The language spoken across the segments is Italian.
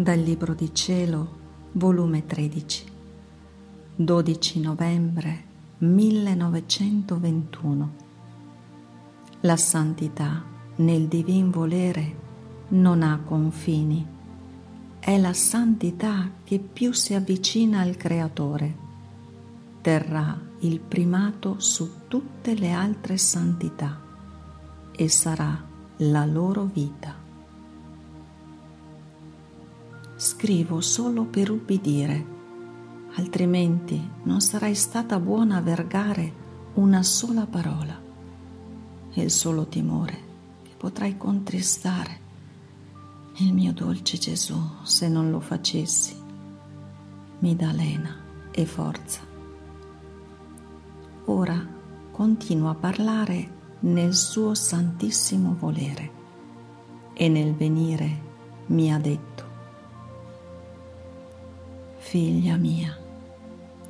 Dal Libro di Cielo, volume 13, 12 novembre 1921. La santità nel divin volere non ha confini. È la santità che più si avvicina al Creatore. Terrà il primato su tutte le altre santità e sarà la loro vita. Scrivo solo per ubbidire, altrimenti non sarai stata buona a vergare una sola parola. È il solo timore che potrai contristare il mio dolce Gesù se non lo facessi. Mi dà lena e forza. Ora continuo a parlare nel suo santissimo volere e nel venire mi ha detto, Figlia mia,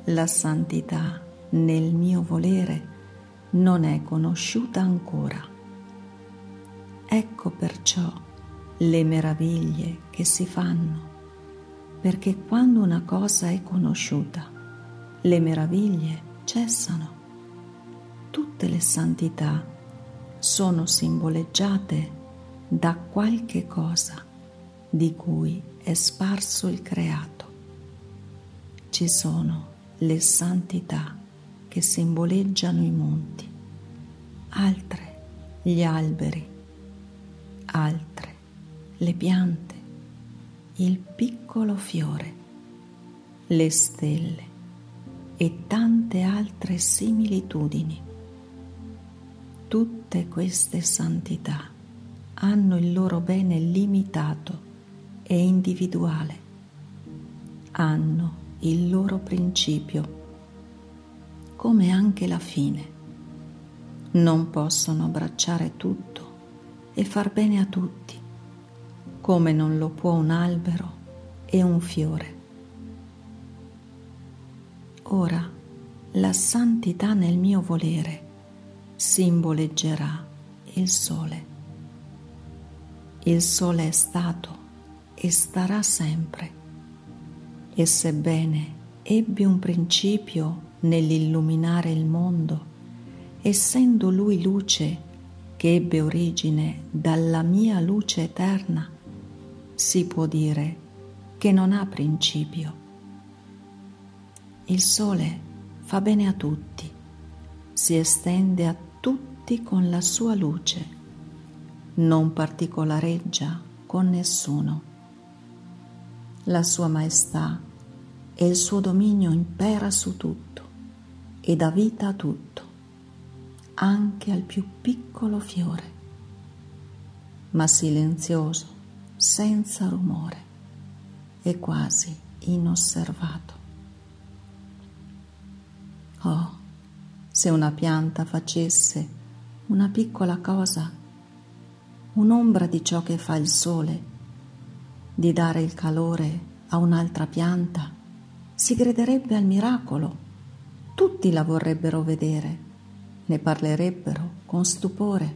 la santità nel mio volere non è conosciuta ancora. Ecco perciò le meraviglie che si fanno, perché quando una cosa è conosciuta, le meraviglie cessano. Tutte le santità sono simboleggiate da qualche cosa di cui è sparso il creato. Ci sono le santità che simboleggiano i monti, altre gli alberi, altre le piante, il piccolo fiore, le stelle e tante altre similitudini. Tutte queste santità hanno il loro bene limitato e individuale, hanno il loro principio, come anche la fine. Non possono abbracciare tutto e far bene a tutti, come non lo può un albero e un fiore. Ora, la santità nel mio volere simboleggerà il sole. Il sole è stato e starà sempre e sebbene ebbe un principio nell'illuminare il mondo, essendo lui luce che ebbe origine dalla mia luce eterna, si può dire che non ha principio. Il sole fa bene a tutti, si estende a tutti con la sua luce, non particolareggia con nessuno. La sua maestà e il suo dominio impera su tutto e dà vita a tutto, anche al più piccolo fiore, ma silenzioso, senza rumore e quasi inosservato. Oh, se una pianta facesse una piccola cosa, un'ombra di ciò che fa il sole, di dare il calore a un'altra pianta, si crederebbe al miracolo, tutti la vorrebbero vedere, ne parlerebbero con stupore.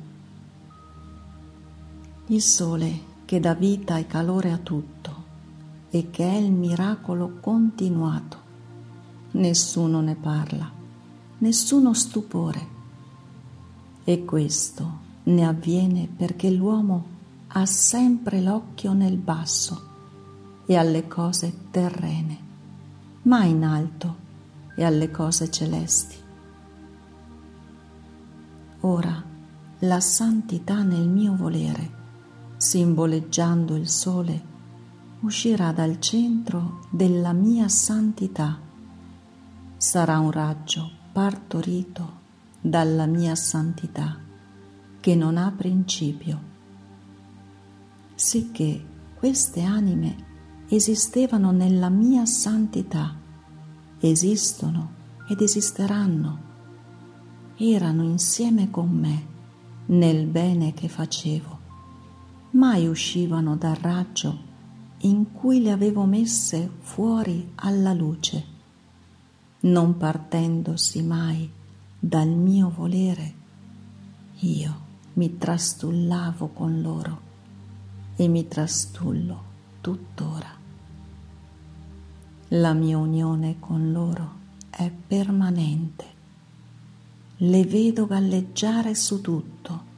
Il sole che dà vita e calore a tutto e che è il miracolo continuato, nessuno ne parla nessuno stupore. E questo ne avviene perché l'uomo ha sempre l'occhio nel basso e alle cose terrene, mai in alto e alle cose celesti. Ora la santità nel mio volere, simboleggiando il sole, uscirà dal centro della mia santità. Sarà un raggio partorito dalla mia santità, che non ha principio, sicché queste anime esistevano nella mia santità, esistono ed esisteranno, erano insieme con me nel bene che facevo, mai uscivano dal raggio in cui le avevo messe fuori alla luce non partendosi mai dal mio volere, io mi trastullavo con loro e mi trastullo tuttora. La mia unione con loro è permanente. Le vedo galleggiare su tutto.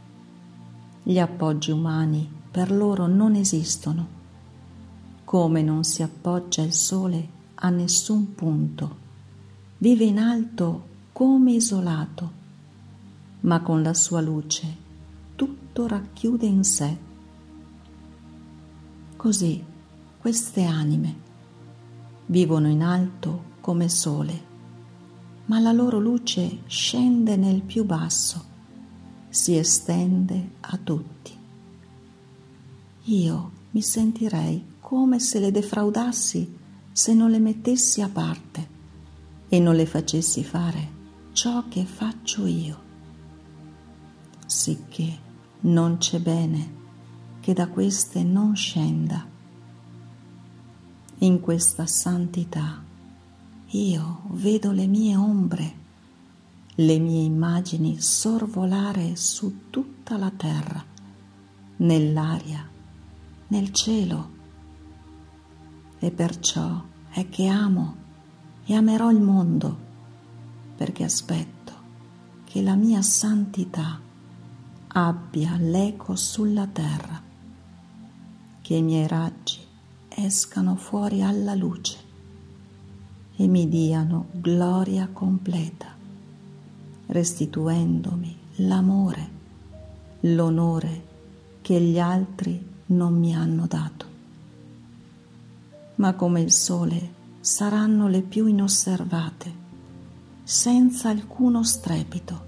Gli appoggi umani per loro non esistono, come non si appoggia il sole a nessun punto. Vive in alto come isolato, ma con la sua luce tutto racchiude in sé. Così queste anime vivono in alto come sole, ma la loro luce scende nel più basso, si estende a tutti. Io mi sentirei come se le defraudassi se non le mettessi a parte e non le facessi fare ciò che faccio io. Sicché non c'è bene che da queste non scenda. In questa santità io vedo le mie ombre, le mie immagini sorvolare su tutta la terra, nell'aria nel cielo. E perciò è che amo e amerò il mondo, perché aspetto che la mia santità abbia l'eco sulla terra, che i miei raggi escano fuori alla luce e mi diano gloria completa, restituendomi l'amore, l'onore che gli altri non mi hanno dato. Ma come il sole saranno le più inosservate, senza alcuno strepito.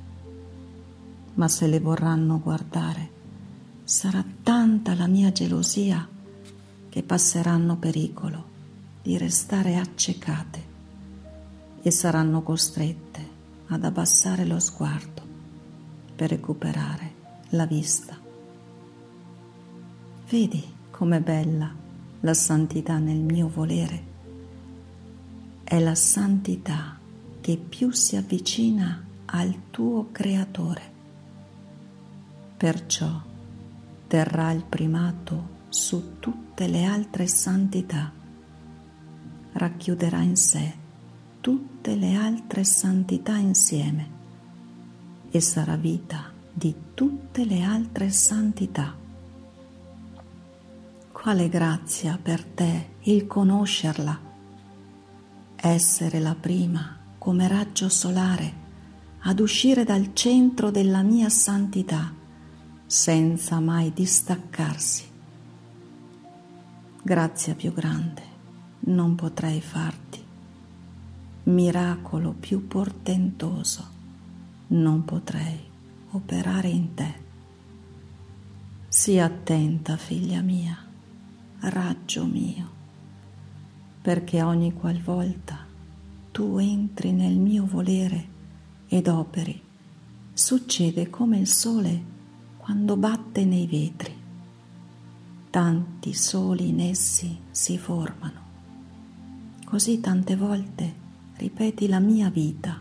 Ma se le vorranno guardare, sarà tanta la mia gelosia che passeranno pericolo di restare accecate e saranno costrette ad abbassare lo sguardo per recuperare la vista. Vedi com'è bella la santità nel mio volere. È la santità che più si avvicina al tuo creatore. Perciò terrà il primato su tutte le altre santità, racchiuderà in sé tutte le altre santità insieme e sarà vita di tutte le altre santità. Quale grazia per te il conoscerla, essere la prima come raggio solare ad uscire dal centro della mia santità senza mai distaccarsi. Grazia più grande non potrei farti, miracolo più portentoso non potrei operare in te. Sii attenta, figlia mia raggio mio, perché ogni qualvolta tu entri nel mio volere ed operi, succede come il sole quando batte nei vetri. Tanti soli in essi si formano. Così tante volte ripeti la mia vita,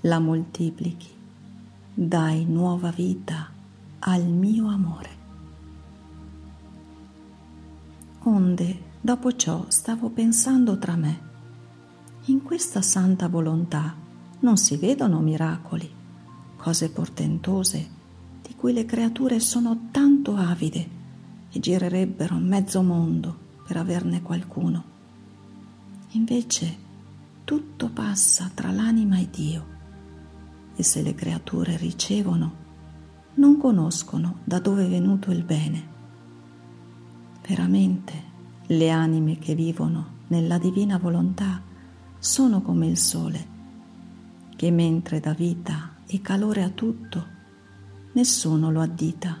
la moltiplichi, dai nuova vita al mio amore. Onde, dopo ciò, stavo pensando tra me, in questa santa volontà non si vedono miracoli, cose portentose, di cui le creature sono tanto avide e girerebbero mezzo mondo per averne qualcuno. Invece tutto passa tra l'anima e Dio e se le creature ricevono, non conoscono da dove è venuto il bene Veramente le anime che vivono nella divina volontà sono come il sole, che mentre dà vita e calore a tutto, nessuno lo addita.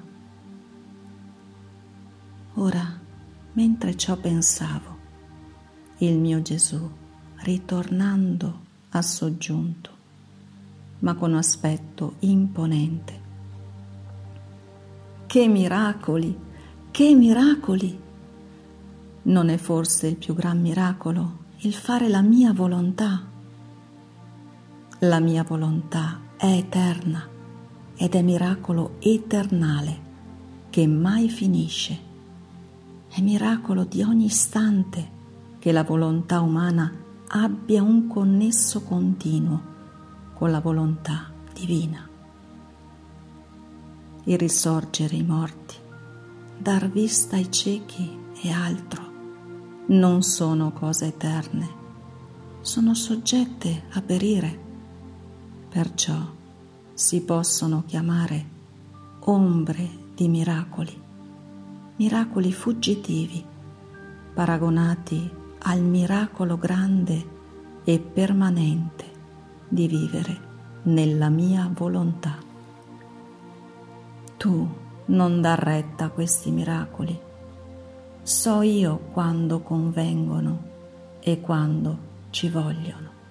Ora, mentre ciò pensavo, il mio Gesù, ritornando, ha soggiunto, ma con aspetto imponente. Che miracoli! Che miracoli! Non è forse il più gran miracolo il fare la mia volontà? La mia volontà è eterna ed è miracolo eternale che mai finisce. È miracolo di ogni istante che la volontà umana abbia un connesso continuo con la volontà divina. Il risorgere i morti, dar vista ai ciechi e altro non sono cose eterne, sono soggette a perire, perciò si possono chiamare ombre di miracoli, miracoli fuggitivi, paragonati al miracolo grande e permanente di vivere nella mia volontà. Tu non dar retta a questi miracoli. So io quando convengono e quando ci vogliono.